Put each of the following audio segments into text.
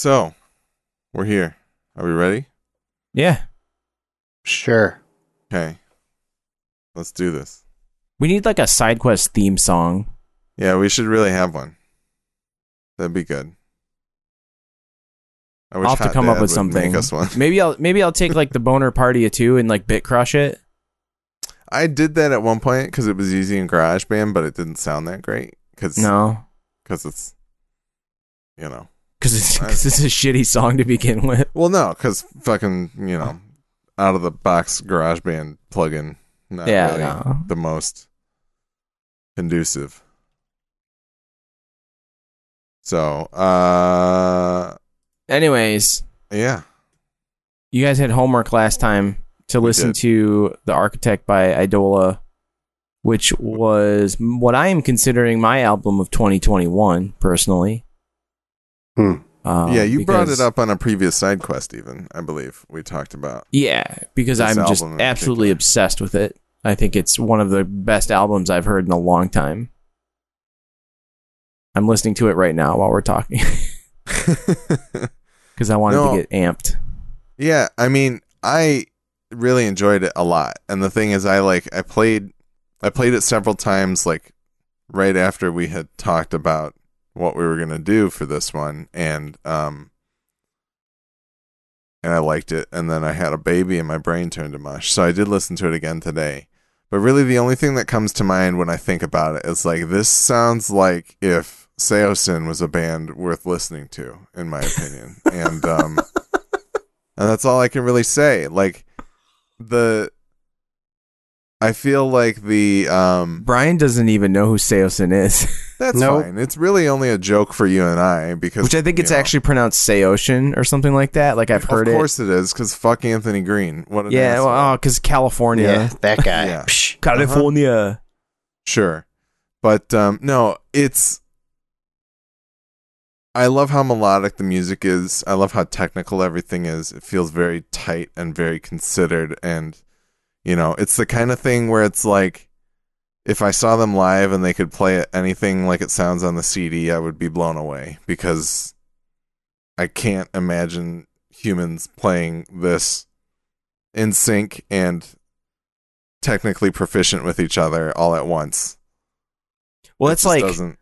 So, we're here. Are we ready? Yeah. Sure. Okay. Let's do this. We need like a side quest theme song. Yeah, we should really have one. That'd be good. I wish I'll have to Hot come up with would something. Make us one. Maybe I'll maybe I'll take like the boner party of two and like bit crush it. I did that at one point because it was easy in GarageBand, but it didn't sound that great because No. Because it's you know Because it's, cause it's a shitty song to begin with. well no because fucking you know out of the box GarageBand plugin not Yeah, really no. the most conducive. So uh Anyways, yeah you guys had homework last time to listen did. to The Architect by Eidola, which was what I am considering my album of 2021, personally. Hmm. Um, yeah you brought it up on a previous side quest even I believe we talked about Yeah, because I'm just absolutely obsessed with it. I think it's one of the best albums I've heard in a long time. I'm listening to it right now while we're talking because I wanted No. to get amped. Yeah, I mean, I really enjoyed it a lot. And the thing is I like I played I played it several times like right after we had talked about what we were going to do for this one and um and I liked it and then I had a baby and my brain turned to mush. So I did listen to it again today. But really the only thing that comes to mind when I think about it is like this sounds like if Saosin was a band worth listening to in my opinion. and um and that's all I can really say. Like the I feel like the um Brian doesn't even know who Saosin is, that's Nope. fine. It's really only a joke for you and I because which I think you it's know, actually pronounced Seocean or something like that. Like I've heard it. Of course it is cuz fuck Anthony Green. What an it. Yeah, asshole. well, because California, Yeah, that guy. Yeah. Psh. California. Sure. But um no, it's I love how melodic the music is. I love how technical everything is. It feels very tight and very considered and you know, it's the kind of thing where it's like if I saw them live and they could play anything like it sounds on the CD, I would be blown away because I can't imagine humans playing this in sync and technically proficient with each other all at once. Well, It it's like doesn't-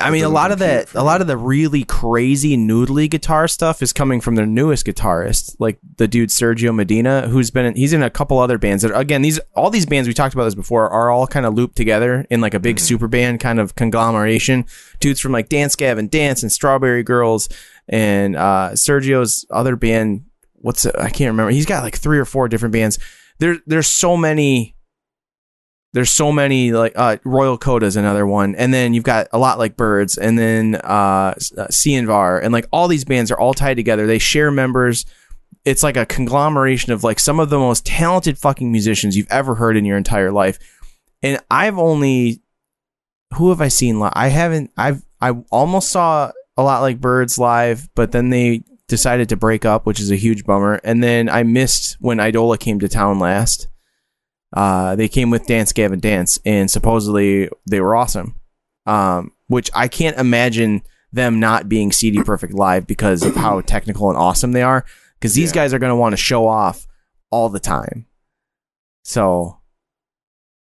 I mean, a lot of that, a lot of the really crazy noodly guitar stuff is coming from their newest guitarist, like the dude Sergio Medina, who's been in, he's in a couple other bands. That again, these all these bands we talked about this before are all kind of looped together in like a big Mhm. super band kind of conglomeration. Dudes from like Dance Gavin Dance and Strawberry Girls and uh, Sergio's other band. What's it? I can't remember. He's got like three or four different bands. There, there's so many there's so many like uh, Royal is another one, and then you've got a lot like Birds, and then uh, Sianvar, and like all these bands are all tied together. They share members. It's like a conglomeration of like some of the most talented fucking musicians you've ever heard in your entire life. And I've only who have I seen live? I haven't. I've I almost saw a lot like Birds live, but then they decided to break up, which is a huge bummer. And then I missed when Eidola came to town last. Uh, they came with Dance Gavin Dance, and supposedly they were awesome. Um, which I can't imagine them not being CD Perfect live because of how technical and awesome they are. Because these Yeah. guys are going to want to show off all the time. So,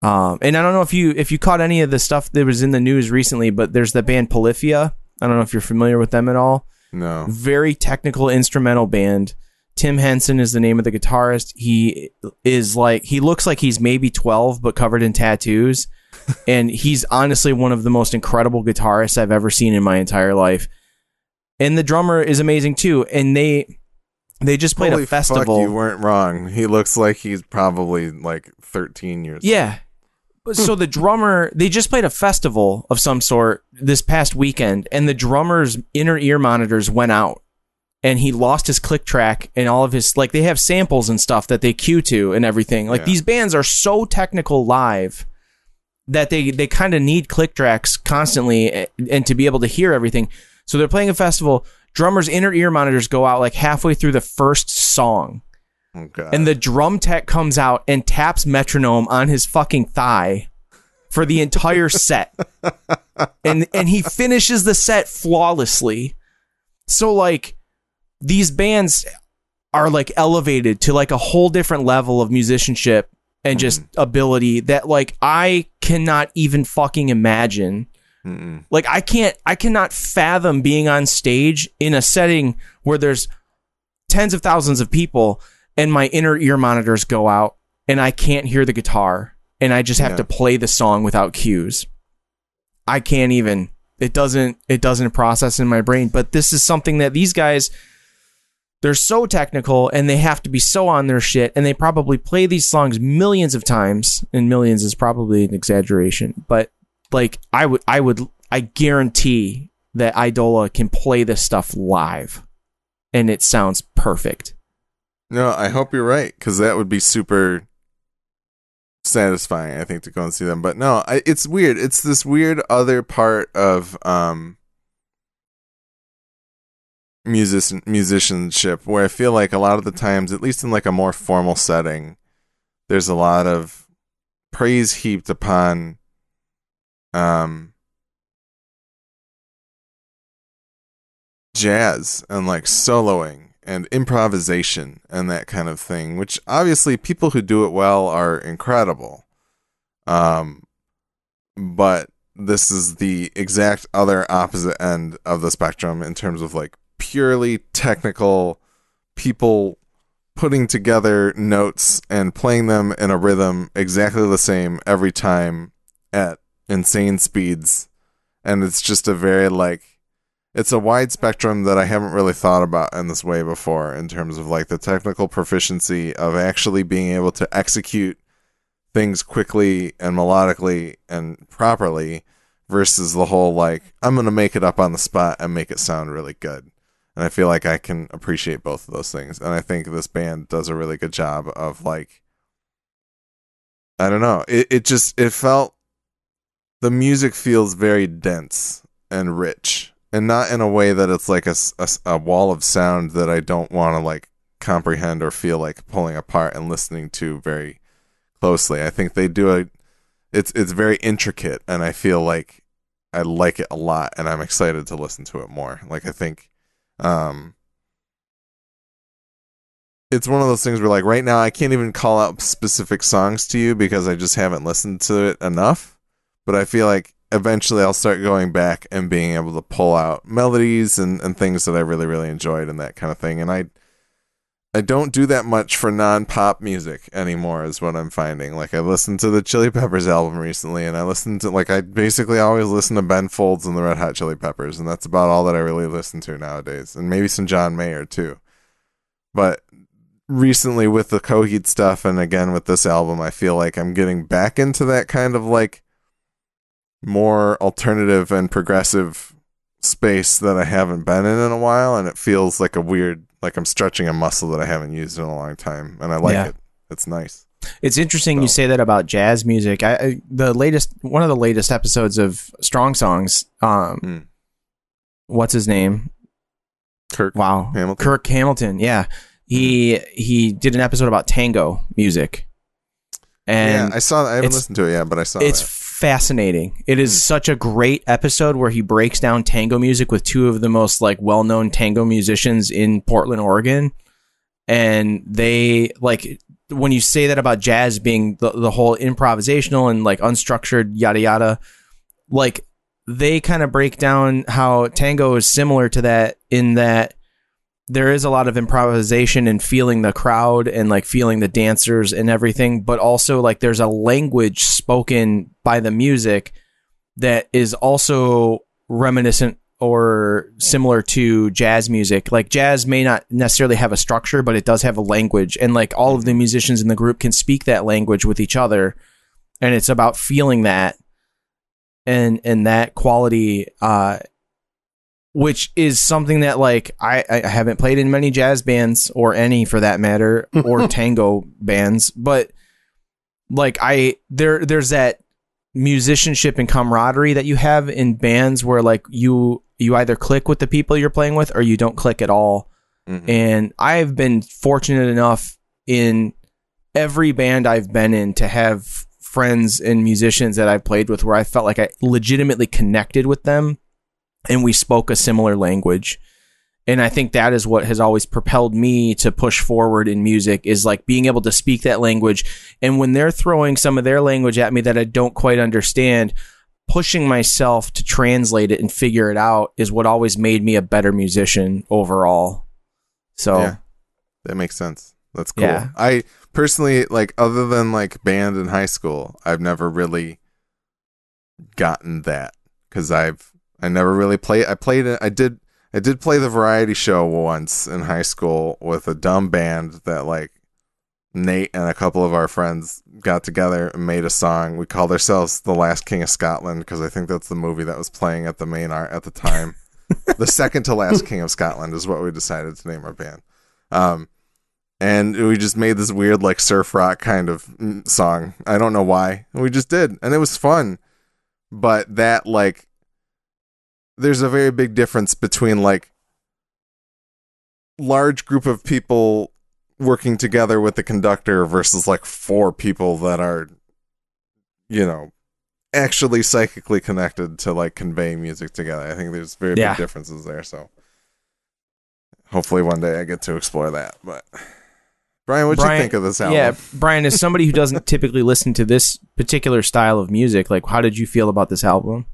um, and I don't know if you if you caught any of the stuff that was in the news recently, but there's the band Polyphia. I don't know if you're familiar with them at all no. very technical instrumental band. Tim Henson is the name of the guitarist. He is like he looks like he's maybe 12 but covered in tattoos. and he's honestly one of the most incredible guitarists I've ever seen in my entire life. And the drummer is amazing too. And they they just played Holy a festival. Fuck, you weren't wrong. He looks like he's probably like 13 years. Yeah. But So the drummer, they just played a festival of some sort this past weekend, and the drummer's inner ear monitors went out, and he lost his click track and all of his like they have samples and stuff that they cue to and everything. Like Yeah. these bands are so technical live that they they kind of need click tracks constantly eh, and to be able to hear everything. So they're playing a festival. Drummer's inner ear monitors go out like halfway through the first song Oh, and the drum tech comes out and taps metronome on his fucking thigh for the entire set. and and he finishes the set flawlessly. so like these bands are like elevated to like a whole different level of musicianship and just mm-hmm. ability that like I cannot even fucking imagine. Mm-mm. Like I can't I cannot fathom being on stage in a setting where there's tens of thousands of people and my inner ear monitors go out and I can't hear the guitar and I just have Yeah. to play the song without cues. I can't even it doesn't it doesn't process in my brain, but this is something that these guys they're so technical and they have to be so on their shit and they probably play these songs millions of times and millions is probably an exaggeration but like i would i would i guarantee that Eidola can play this stuff live and it sounds perfect No, I hope you're right because that would be super satisfying. I think to go and see them, but no, I, it's weird. It's this weird other part of um musician musicianship where I feel like a lot of the times, at least in like a more formal setting, there's a lot of praise heaped upon um jazz and like soloing and improvisation and that kind of thing which obviously people who do it well are incredible. Um but this is the exact other opposite end of the spectrum in terms of like purely technical people putting together notes and playing them in a rhythm exactly the same every time at insane speeds and it's just a very like it's a wide spectrum that I haven't really thought about in this way before in terms of like the technical proficiency of actually being able to execute things quickly and melodically and properly versus the whole like I'm going to make it up on the spot and make it sound really good. And I feel like I can appreciate both of those things and I think this band does a really good job of like I don't know. It it just it felt the music feels very dense and rich and not in a way that it's like a a wall of sound that I don't want to like comprehend or feel like pulling apart and listening to very closely. I think they do a it's it's very intricate and I feel like I like it a lot and I'm excited to listen to it more. Like I think um it's one of those things where like right now I can't even call out specific songs to you because I just haven't listened to it enough. But I feel like eventually I'll start going back and being able to pull out melodies and, and things that I really, really enjoyed and that kind of thing. And I I don't do that much for non pop music anymore is what I'm finding. Like I listened to the Chili Peppers album recently and I listened to like I basically always listen to Ben Folds and the Red Hot Chili Peppers and that's about all that I really listen to nowadays. And maybe some John Mayer too. But recently with the Coheed stuff and again with this album, I feel like I'm getting back into that kind of like more alternative and progressive space that I haven't been in in a while, and it feels like a weird, like I'm stretching a muscle that I haven't used in a long time, and I like Yeah. it. It's nice. It's interesting you say that about jazz music. I, I the latest one of the latest episodes of Strong Songs. Um, Hmm. what's his name? Kirk Wow, Hamilton. Kirk Hamilton. Yeah, he he did an episode about tango music, and yeah, I saw. that. I haven't listened to it yet, but I saw it's that. Fascinating. It is Hmm. such a great episode where he breaks down tango music with two of the most like well-known tango musicians in Portland, Oregon. And they like when you say that about jazz being the, the whole improvisational and like unstructured yada yada, like they kind of break down how tango is similar to that in that there is a lot of improvisation and feeling the crowd and like feeling the dancers and everything, but also like there's a language spoken by the music that is also reminiscent or similar to jazz music. Like jazz may not necessarily have a structure, but it does have a language. And like all of the musicians in the group can speak that language with each other. And it's about feeling that and and that quality uh which is something that like I, I haven't played in many jazz bands or any for that matter or tango bands but like i there there's that musicianship and camaraderie that you have in bands where like you you either click with the people you're playing with or you don't click at all Mhm. and I've been fortunate enough in every band I've been in to have friends and musicians that I've played with where I felt like I legitimately connected with them and we spoke a similar language. and I think that is what has always propelled me to push forward in music is like being able to speak that language. And when they're throwing some of their language at me that I don't quite understand, pushing myself to translate it and figure it out is what always made me a better musician overall. So Yeah. That makes sense. That's cool. Yeah. I personally like other than like band in high school, I've never really gotten that cuz I've I never really played I played it I did I did play the variety show once in high school with a dumb band that like Nate and a couple of our friends got together and made a song. We called ourselves The Last King of Scotland because I think that's the movie that was playing at the main art at the time. the second to last King of Scotland is what we decided to name our band. Um, and we just made this weird like surf rock kind of song. I don't know why. We just did, and it was fun. But that like, there's a very big difference between like large group of people working together with the conductor versus like four people that are, you know, actually psychically connected to like convey music together. I think there's very Yeah. big differences there. So hopefully one day I get to explore that. But Brian, what'd Brian- you think of this album? Yeah, Brian, as somebody who doesn't typically listen to this particular style of music, like how did you feel about this album?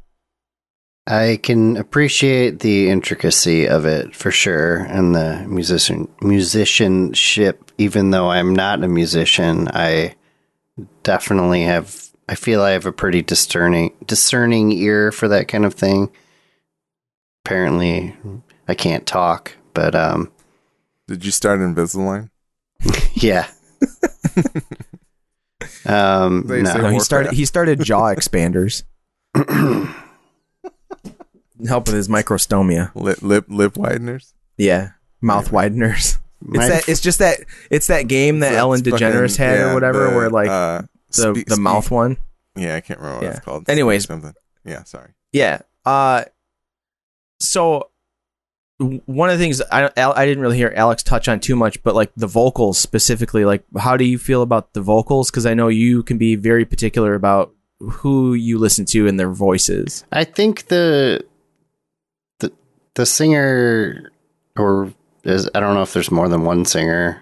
I can appreciate the intricacy of it for sure, and the musician musicianship. Even though I'm not a musician, I definitely have. I feel I have a pretty discerning discerning ear for that kind of thing. Apparently, I can't talk, but um, Did you start Invisalign? yeah. um, no. No, he started he started jaw expanders. Help with his microstomia. Lip lip lip wideners? Yeah, mouth wideners. My- It's that. It's just that. It's that game that Ellen DeGeneres fucking- had yeah, or whatever, the, where like uh, the spe- the spe- mouth one. Yeah, I can't remember what Yeah. it's called. Anyways. something. Yeah, sorry. Yeah. Uh, so w- one of the things I Al- I didn't really hear Alex touch on too much, but like the vocals specifically, like how do you feel about the vocals? Because I know you can be very particular about who you listen to and their voices. I think the the singer or is I don't know if there's more than one singer.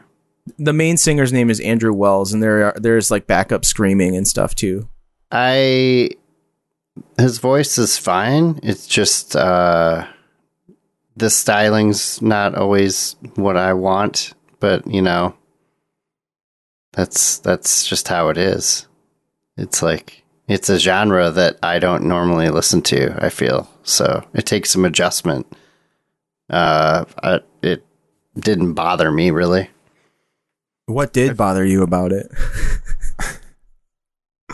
The main singer's name is Andrew Wells, and there are, there's like backup screaming and stuff too. I his voice is fine. It's just uh the styling's not always what I want, but you know that's that's just how it is. It's like it's a genre that I don't normally listen to, I feel. So it takes some adjustment. Uh I, it didn't bother me really. What did bother you about it?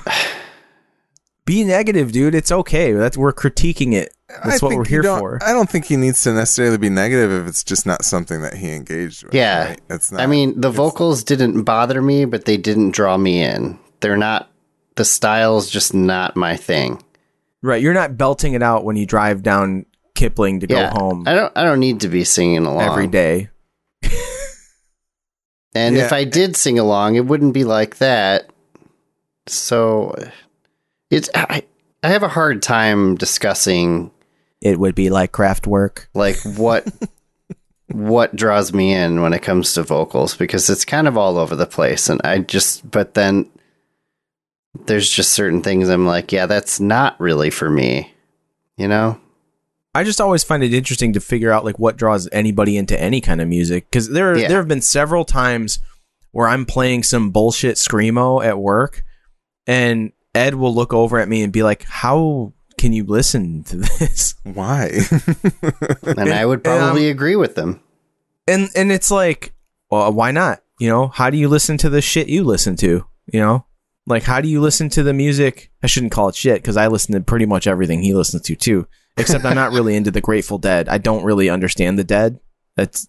Be negative, dude. It's okay. That's we're critiquing it. That's I what we're here for. I don't think he needs to necessarily be negative if it's just not something that he engaged with. Yeah. right? it's not. I mean, the vocals didn't bother me, but they didn't draw me in. They're not the style's just not my thing. Right, you're not belting it out when you drive down Kipling to yeah, go home I don't. I don't need to be singing along every day. And if I did sing along, it wouldn't be like that. So, it's I. I have a hard time discussing It would be like Kraftwerk. like what what draws me in when it comes to vocals because it's kind of all over the place and I just but then there's just certain things I'm like, yeah, that's not really for me. You know? I just always find it interesting to figure out like what draws anybody into any kind of music because there Yeah. there have been several times where I'm playing some bullshit screamo at work, and Ed will look over at me and be like, "How can you listen to this?" Why?" and? I would And, um, probably agree with them. and and it's like, well, why not? You know, how do you listen to the shit you listen to? You know, like how do you listen to the music? I shouldn't call it shit because I listen to pretty much everything he listens to too. Except I'm not really into the Grateful Dead. I don't really understand the Dead. That's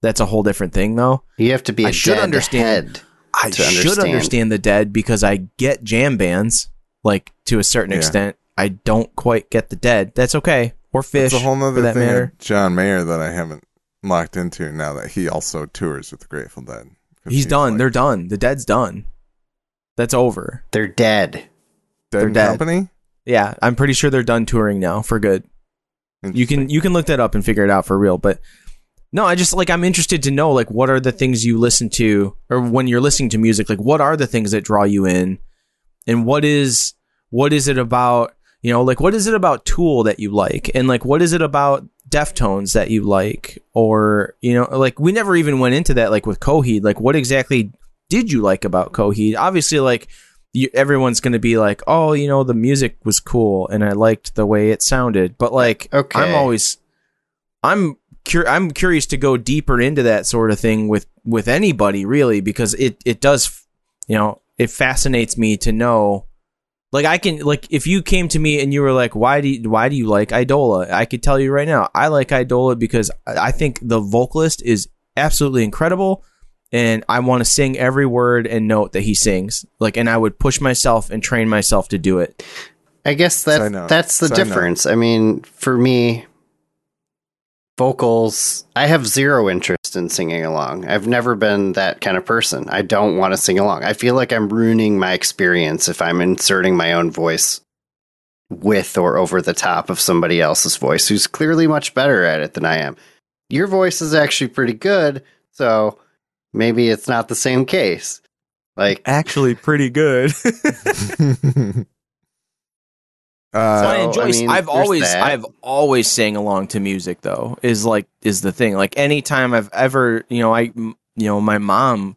that's a whole different thing though. You have to be a I should dead understand. head. I To should understand. understand the Dead because I get jam bands like to a certain Yeah. extent. I don't quite get the Dead. That's okay. Or Phish It's a whole for nother that thing matter. John Mayer that I haven't locked into now that he also tours with the Grateful Dead. 'Cause He's done. like, They're done. The Dead's done. That's over. They're dead. Dead they're dead. Company. Yeah, I'm pretty sure they're done touring now for good. You can you can look that up and figure it out for real. But No, I just like I'm interested to know like what are the things you listen to or when you're listening to music, like what are the things that draw you in? And what is what is it about, you know, like what is it about Tool that you like? And like what is it about Deftones that you like? Or, you know, like we never even went into that like with Coheed. Like what exactly did you like about Coheed? Obviously like you, everyone's going to be like, "Oh, you know, the music was cool and I liked the way it sounded." But like Okay. I'm always I'm cur- I'm curious to go deeper into that sort of thing with with anybody really because it it does you know it fascinates me to know like I can like if you came to me and you were like why do you, why do you like Eidola I could tell you right now I like Eidola because I I think the vocalist is absolutely incredible and I want to sing every word and note that he sings like and I would push myself and train myself to do it I guess Side that note. that's the Side note. difference. I mean, for me, vocals, I have zero interest in singing along. I've never been that kind of person. I don't want to sing along. I feel like I'm ruining my experience if I'm inserting my own voice with or over the top of somebody else's voice who's clearly much better at it than I am. Your voice is actually pretty good, so maybe it's not the same case. Like actually pretty good So uh, I So, enjoy. I mean, I've there's always, that. I've always sang along to music though. Is like is the thing. Like anytime I've ever, you know, I, you know, my mom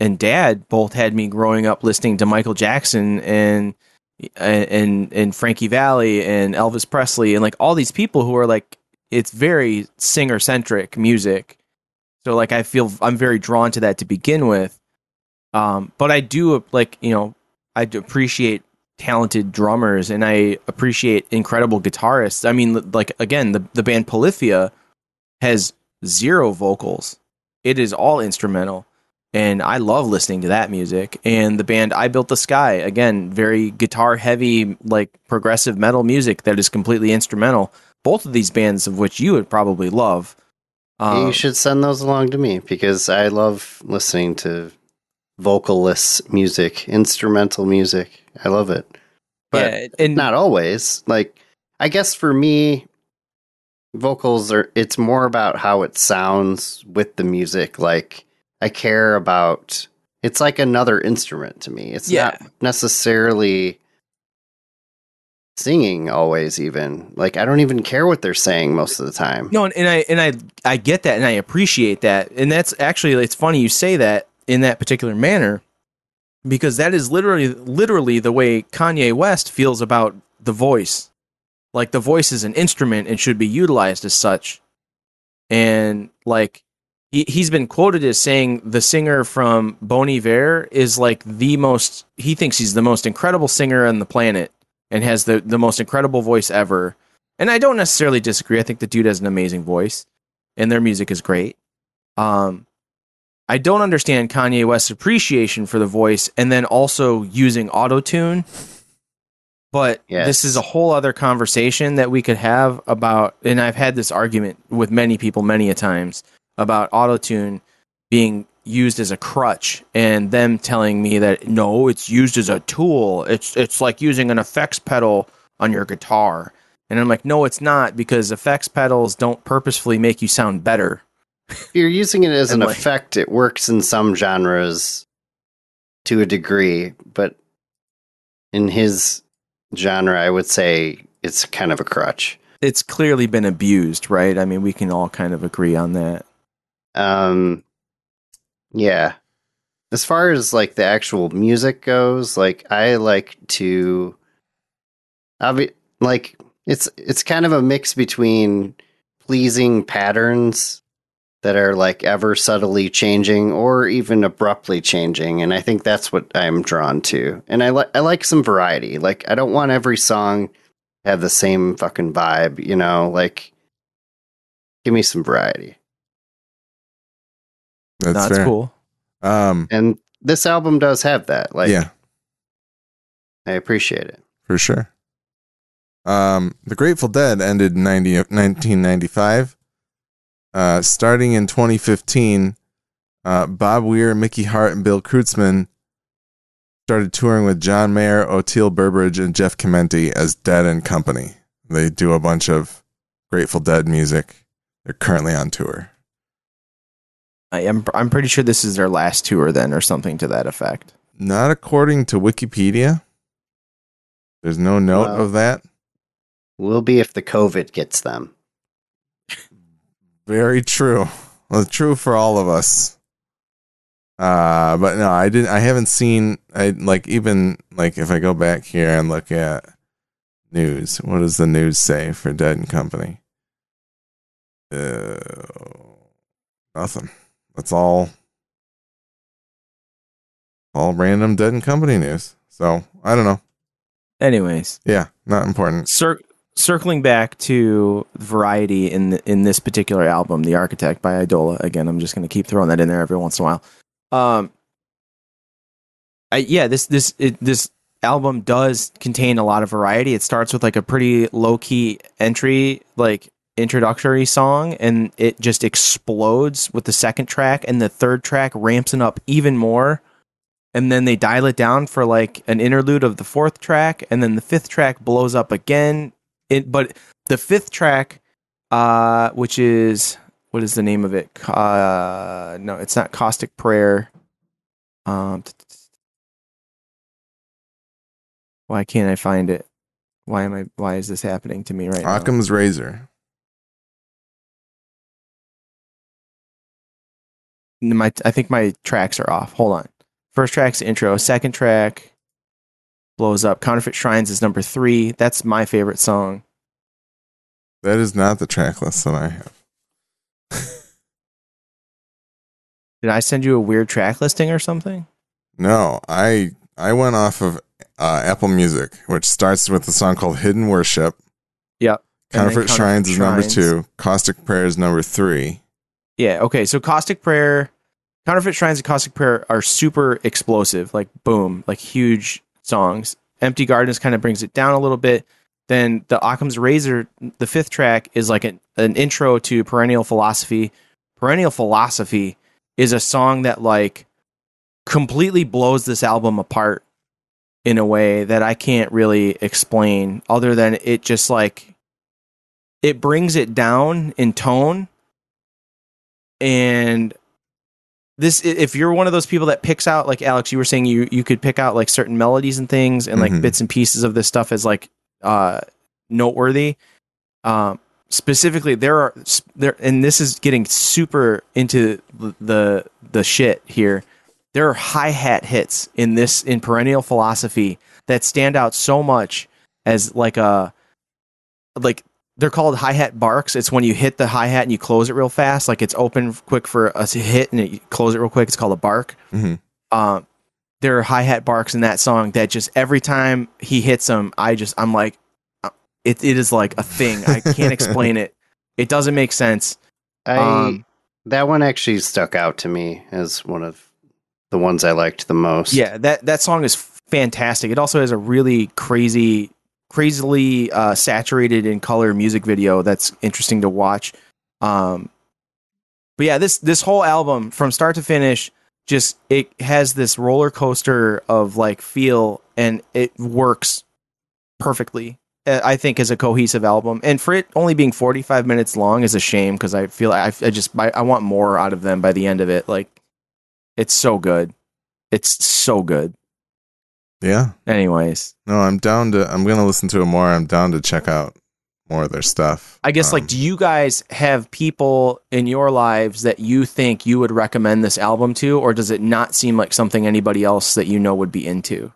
and dad both had me growing up listening to Michael Jackson and and and Frankie Valli and Elvis Presley and like all these people who are like it's very singer centric music. So like I feel I'm very drawn to that to begin with. Um, but I do like you know I appreciate talented drummers and I appreciate incredible guitarists. I mean, like again, the the band Polyphia has zero vocals. It is all instrumental, and I love listening to that music. And the band I Built the Sky, again, very guitar heavy, like progressive metal music that is completely instrumental. Both of these bands, of which you would probably love. Um, you should send those along to me because I love listening to vocalless music, instrumental music. I love it. But yeah, and not always. Like I guess for me vocals are it's more about how it sounds with the music. Like I care about it's like another instrument to me. It's Yeah. not necessarily singing always even. Like I don't even care what they're saying most of the time. No, and, and I and I I get that and I appreciate that. And that's actually it's funny you say that in that particular manner because that is literally literally the way Kanye West feels about the voice. Like the voice is an instrument and should be utilized as such. And like he, he's been quoted as saying the singer from Bon Iver is like the most he thinks he's the most incredible singer on the planet and has the, the most incredible voice ever. And I don't necessarily disagree. I think the dude has an amazing voice and their music is great. Um I don't understand Kanye West's appreciation for the voice and then also using autotune. But Yes. this is a whole other conversation that we could have about and I've had this argument with many people many a times about autotune being used as a crutch and them telling me that no, it's used as a tool. It's it's like using an effects pedal on your guitar. And I'm like, no, it's not because effects pedals don't purposefully make you sound better. If you're using it as an like- effect, it works in some genres to a degree, but in his genre, I would say it's kind of a crutch. It's clearly been abused, right? I mean, we can all kind of agree on that. Um, yeah. As far as like the actual music goes, like I like to, obvi- like it's it's kind of a mix between pleasing patterns that are like ever subtly changing or even abruptly changing, and I think that's what I'm drawn to. And I like I like some variety. Like I don't want every song to have the same fucking vibe, you know. Like, give me some variety. That's, That's fair. cool. Um, And this album does have that. Like, yeah, I appreciate it. for sure. Um, the Grateful Dead ended in 90, 1995. Uh, starting in 2015, uh, Bob Weir, Mickey Hart, and Bill Kreutzmann started touring with John Mayer, Oteil Burbridge, and Jeff Chimenti as Dead and Company. They do a bunch of Grateful Dead music. They're currently on tour. I am I'm pretty sure this is their last tour then or something to that effect. Not according to Wikipedia. There's no note Wow. of that. Will be if the COVID gets them. Very true. Well, true for all of us. Uh, but no, I didn't. I haven't seen. I like even like if I go back here and look at news. What does the news say for Dead and Company? Uh, nothing. That's all. All random Dead and Company news. So I don't know. Anyways, Yeah, not important. cir- circling back to variety in the, in this particular album, "The Architect" by Eidola. Again, I'm just going to keep throwing that in there every once in a while. Um, I, yeah, this this it, this album does contain a lot of variety. It starts with like a pretty low key entry, like introductory song, and it just explodes with the second track, and the third track ramps it up even more. And then they dial it down for like an interlude of the fourth track, and then the fifth track blows up again. It, but the fifth track, uh, which is what is the name of it? Uh, no, it's not Caustic Prayer. Um, why can't I find it? Why am I? Why is this happening to me right now? Occam's razor. My, I think my tracks are off. Hold on. First track's intro. Second track blows up. Counterfeit Shrines is number three. That's my favorite song. That is not the track list that I have. Did I send you a weird track listing or something? No, I I went off of uh, Apple Music, which starts with a song called "Hidden Worship." Yep. Then Counterfeit Shrines is number two. Caustic Prayer is number three. Yeah. Okay. So Caustic Prayer, Counterfeit Shrines, and Caustic Prayer are super explosive. Like boom, like huge songs. Empty Gardens kind of brings it down a little bit. Then the Occam's Razor, the fifth track, is like an, an intro to Perennial Philosophy. Perennial Philosophy is a song that like completely blows this album apart in a way that I can't really explain other than it just like it brings it down in tone and this if you're one of those people that picks out like Alex you were saying you you could pick out like certain melodies and things and like Mhm. bits and pieces of this stuff as like uh noteworthy um specifically there are there and this is getting super into the the, the shit here there are hi-hat hits in this in perennial philosophy that stand out so much as like a like they're called hi-hat barks. It's when you hit the hi-hat and you close it real fast. Like it's open quick for a hit and you close it real quick. It's called a bark. Mhm. um there are hi-hat barks in that song that just every time he hits them i just i'm like uh, it, it is like a thing. I can't explain it. It doesn't make sense. I Um, that one actually stuck out to me as one of the ones I liked the most. Yeah, that that song is fantastic. It also has a really crazy, crazily uh, saturated in color music video that's interesting to watch. Um, but yeah, this this whole album from start to finish just it has this roller coaster of like feel, and it works perfectly. uh, I think as a cohesive album, and for it only being forty five minutes long is a shame because I feel I, I just I, I want more out of them by the end of it. Like, it's so good. It's so good. Yeah. Anyways, No, I'm down to. I'm gonna listen to it more. I'm down to check out more of their stuff. I guess Um, like, do you guys have people in your lives that you think you would recommend this album to, or does it not seem like something anybody else that you know would be into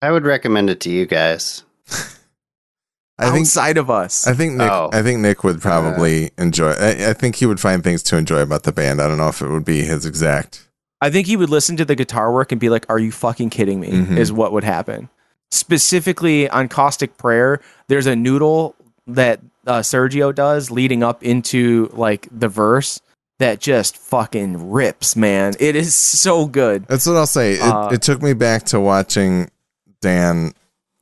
I would recommend it to you guys. I think. outside of us? I think Nick. Oh. I think Nick would probably enjoy. I, I think he would find things to enjoy about the band. I don't know if it would be his exact. I think he would listen to the guitar work and be like, "Are you fucking kidding me?" Mhm. Is what would happen. Specifically on Caustic Prayer, there's a noodle that uh, Sergio does leading up into like the verse that just fucking rips, man. It is so good. That's what I'll say. It, Uh, it took me back to watching Dan,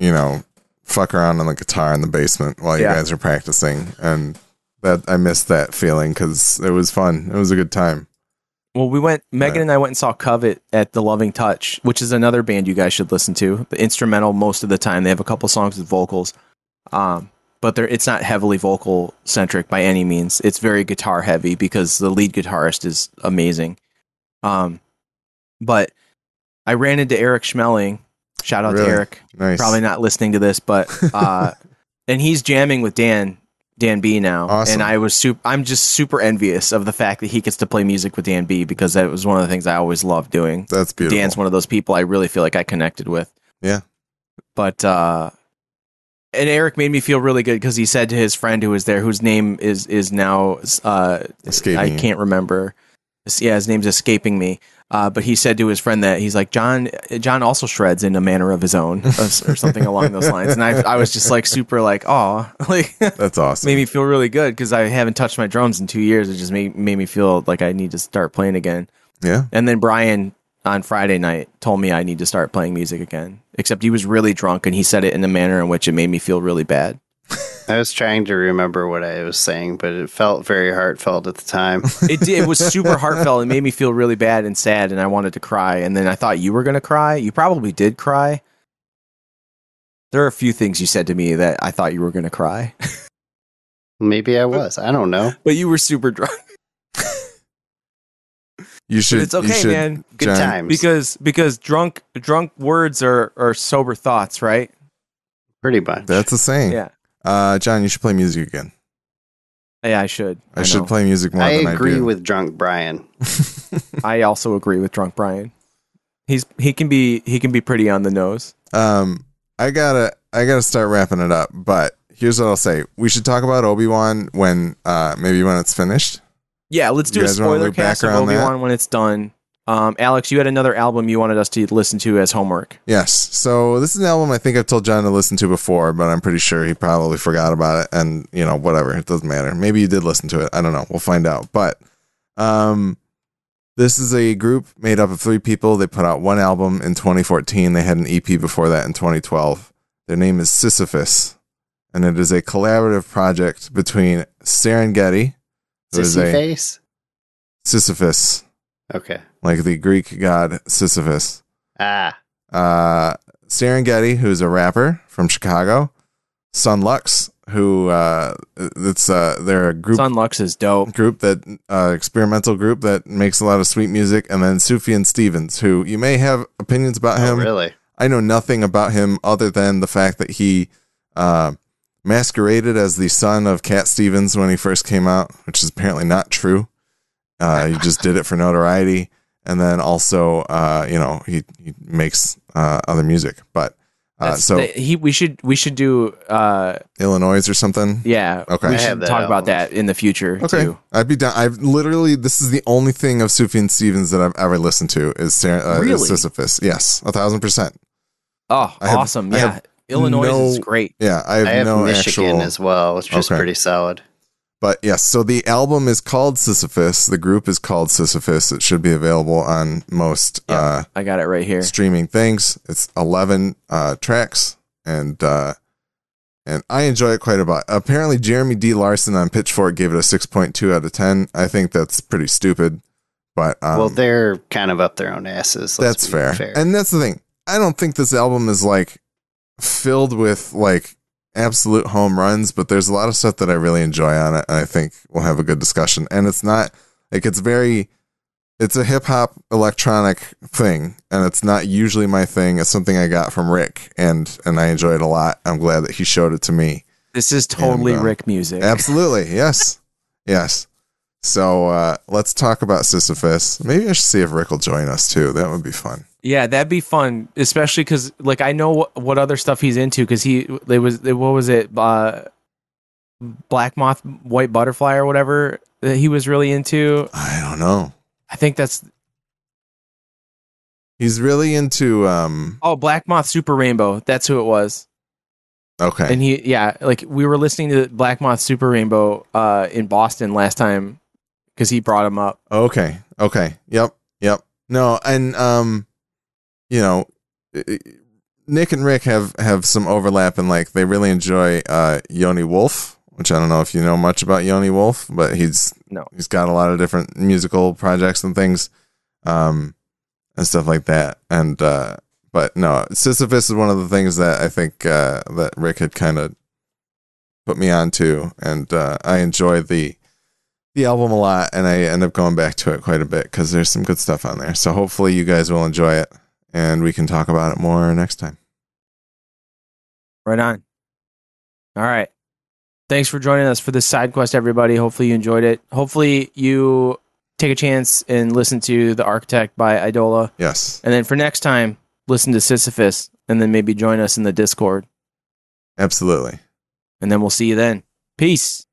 you know, fuck around on the guitar in the basement while you Yeah. guys were practicing, and that I missed that feeling because it was fun. It was a good time. Well, we went. Megan Right. and I went and saw Covet at the Loving Touch, which is another band you guys should listen to. The instrumental most of the time. They have a couple songs with vocals. Um, but it's not heavily vocal centric by any means. It's very guitar heavy because the lead guitarist is amazing. Um, but I ran into Eric Schmelling. Shout out Really? to Eric. Nice. Probably not listening to this, but uh, and he's jamming with Dan Dan B now, Awesome. and I was super. I'm just super envious of the fact that he gets to play music with Dan B because that was one of the things I always loved doing. That's beautiful. Dan's one of those people I really feel like I connected with. Yeah. But uh and Eric made me feel really good because he said to his friend who was there, whose name is is now uh Escaping I can't remember. Yeah, his name's escaping me. Uh, but he said to his friend that he's like John. John also shreds in a manner of his own, or, something along those lines. And I, I was just like super like, oh, like That's awesome. made me feel really good because I haven't touched my drums in two years. It just made made me feel like I need to start playing again. Yeah. And then Brian on Friday night told me I need to start playing music again. Except he was really drunk and he said it in a manner in which it made me feel really bad. I was trying to remember what I was saying, but it felt very heartfelt at the time. It did, it was super heartfelt. It made me feel really bad and sad, and I wanted to cry. And then I thought you were gonna cry. You probably did cry. There are a few things you said to me that I thought you were gonna cry, Maybe I was. I don't know. but you were super drunk. You should. it's okay, should, man. Good John, times. Because because drunk drunk words are are sober thoughts, right? Pretty much. That's the saying. Yeah. Uh, John, you should play music again. Yeah, I should. I, should know. play music more I than agree I do. with drunk Brian. I also agree with drunk Brian. He's he can be he can be pretty on the nose. Um, I gotta, I gotta start wrapping it up. But here's what I'll say: we should talk about Obi Wan when, uh, maybe when it's finished. Yeah, let's do You a spoiler cast of around Obi? Wan when it's done. Um, Alex, you had another album you wanted us to listen to as homework. Yes. So this is an album I think I've told John to listen to before, but I'm pretty sure he probably forgot about it. And you know, whatever, it doesn't matter. Maybe you did listen to it. I don't know. We'll find out. But um, this is a group made up of three people. They put out one album in 2014. They had an EP before that in 2012. Their name is Sisyphus, and it is a collaborative project between Serengeti, who is Sissy a face? Sisyphus, Okay. like the Greek god Sisyphus. Ah. uh, Serengeti, who's a rapper from Chicago, Son Lux, who uh, it's uh, they're a group Son Lux is dope. group that uh, experimental group that makes a lot of sweet music, and then Sufjan Stevens, who you may have opinions about Oh, him. really? I know nothing about him other than the fact that he uh, masqueraded as the son of Cat Stevens when he first came out, which is apparently not true. Uh, he just did it for notoriety, and then also, uh, you know, he he makes uh, other music. But uh, That's so the- he we should we should do uh Illinois or something. yeah Okay. we I should have that talk about that in the future Okay, too. I'd be down. I've literally this is the only thing of Sufjan Stevens that I've ever listened to is, Ser- uh, Really? is Sisyphus. Yes, a thousand percent. Oh, I have- awesome! I Yeah, have Illinois no- is great. Yeah, I have, I have no Michigan actual. as well, which is Okay. pretty solid. But yes, so the album is called Sisyphus. The group is called Sisyphus. It should be available on most uh, I got it right here. streaming things. It's eleven uh, tracks, and uh, and I enjoy it quite a bit. Apparently, Jeremy D. Larson on Pitchfork gave it a six point two out of ten. I think that's pretty stupid, but um, well, they're kind of up their own asses. let's that's be fair. And that's the thing. I don't think this album is like filled with like absolute home runs, but there's a lot of stuff that I really enjoy on it, and I think we'll have a good discussion. And it's not like it's very it's a hip hop electronic thing, and it's not usually my thing. It's something I got from Rick, and and I enjoy it a lot. I'm glad that he showed it to me. This is totally And, uh, Rick music. Absolutely, yes, yes. So uh, let's talk about Sisyphus. Maybe I should see if Rick will join us too. That would be fun. Yeah, that'd be fun, especially because like I know what, what other stuff he's into because he it was it, what was it uh, Black Moth White Butterfly or whatever that he was really into. I don't know. I think that's He's really into um oh Black Moth Super Rainbow. That's who it was. okay. And he yeah like we were listening to Black Moth Super Rainbow uh, in Boston last time because he brought him up. okay. Okay. Yep. Yep. No, and um you know Nick and Rick have have some overlap and like they really enjoy uh Yoni Wolf, which I don't know if you know much about Yoni Wolf, but he's No. he's got a lot of different musical projects and things um and stuff like that. And uh but no, Sisyphus is one of the things that I think uh that Rick had kind of put me on to, and uh, I enjoy the the album a lot, and I end up going back to it quite a bit because there's some good stuff on there. So hopefully you guys will enjoy it, and we can talk about it more next time. Right on. All right. Thanks for joining us for this side quest, everybody. Hopefully you enjoyed it. Hopefully you take a chance and listen to The Architect by Eidola. Yes, And then for next time, listen to Sisyphus and then maybe join us in the Discord. absolutely. And then we'll see you then. Peace.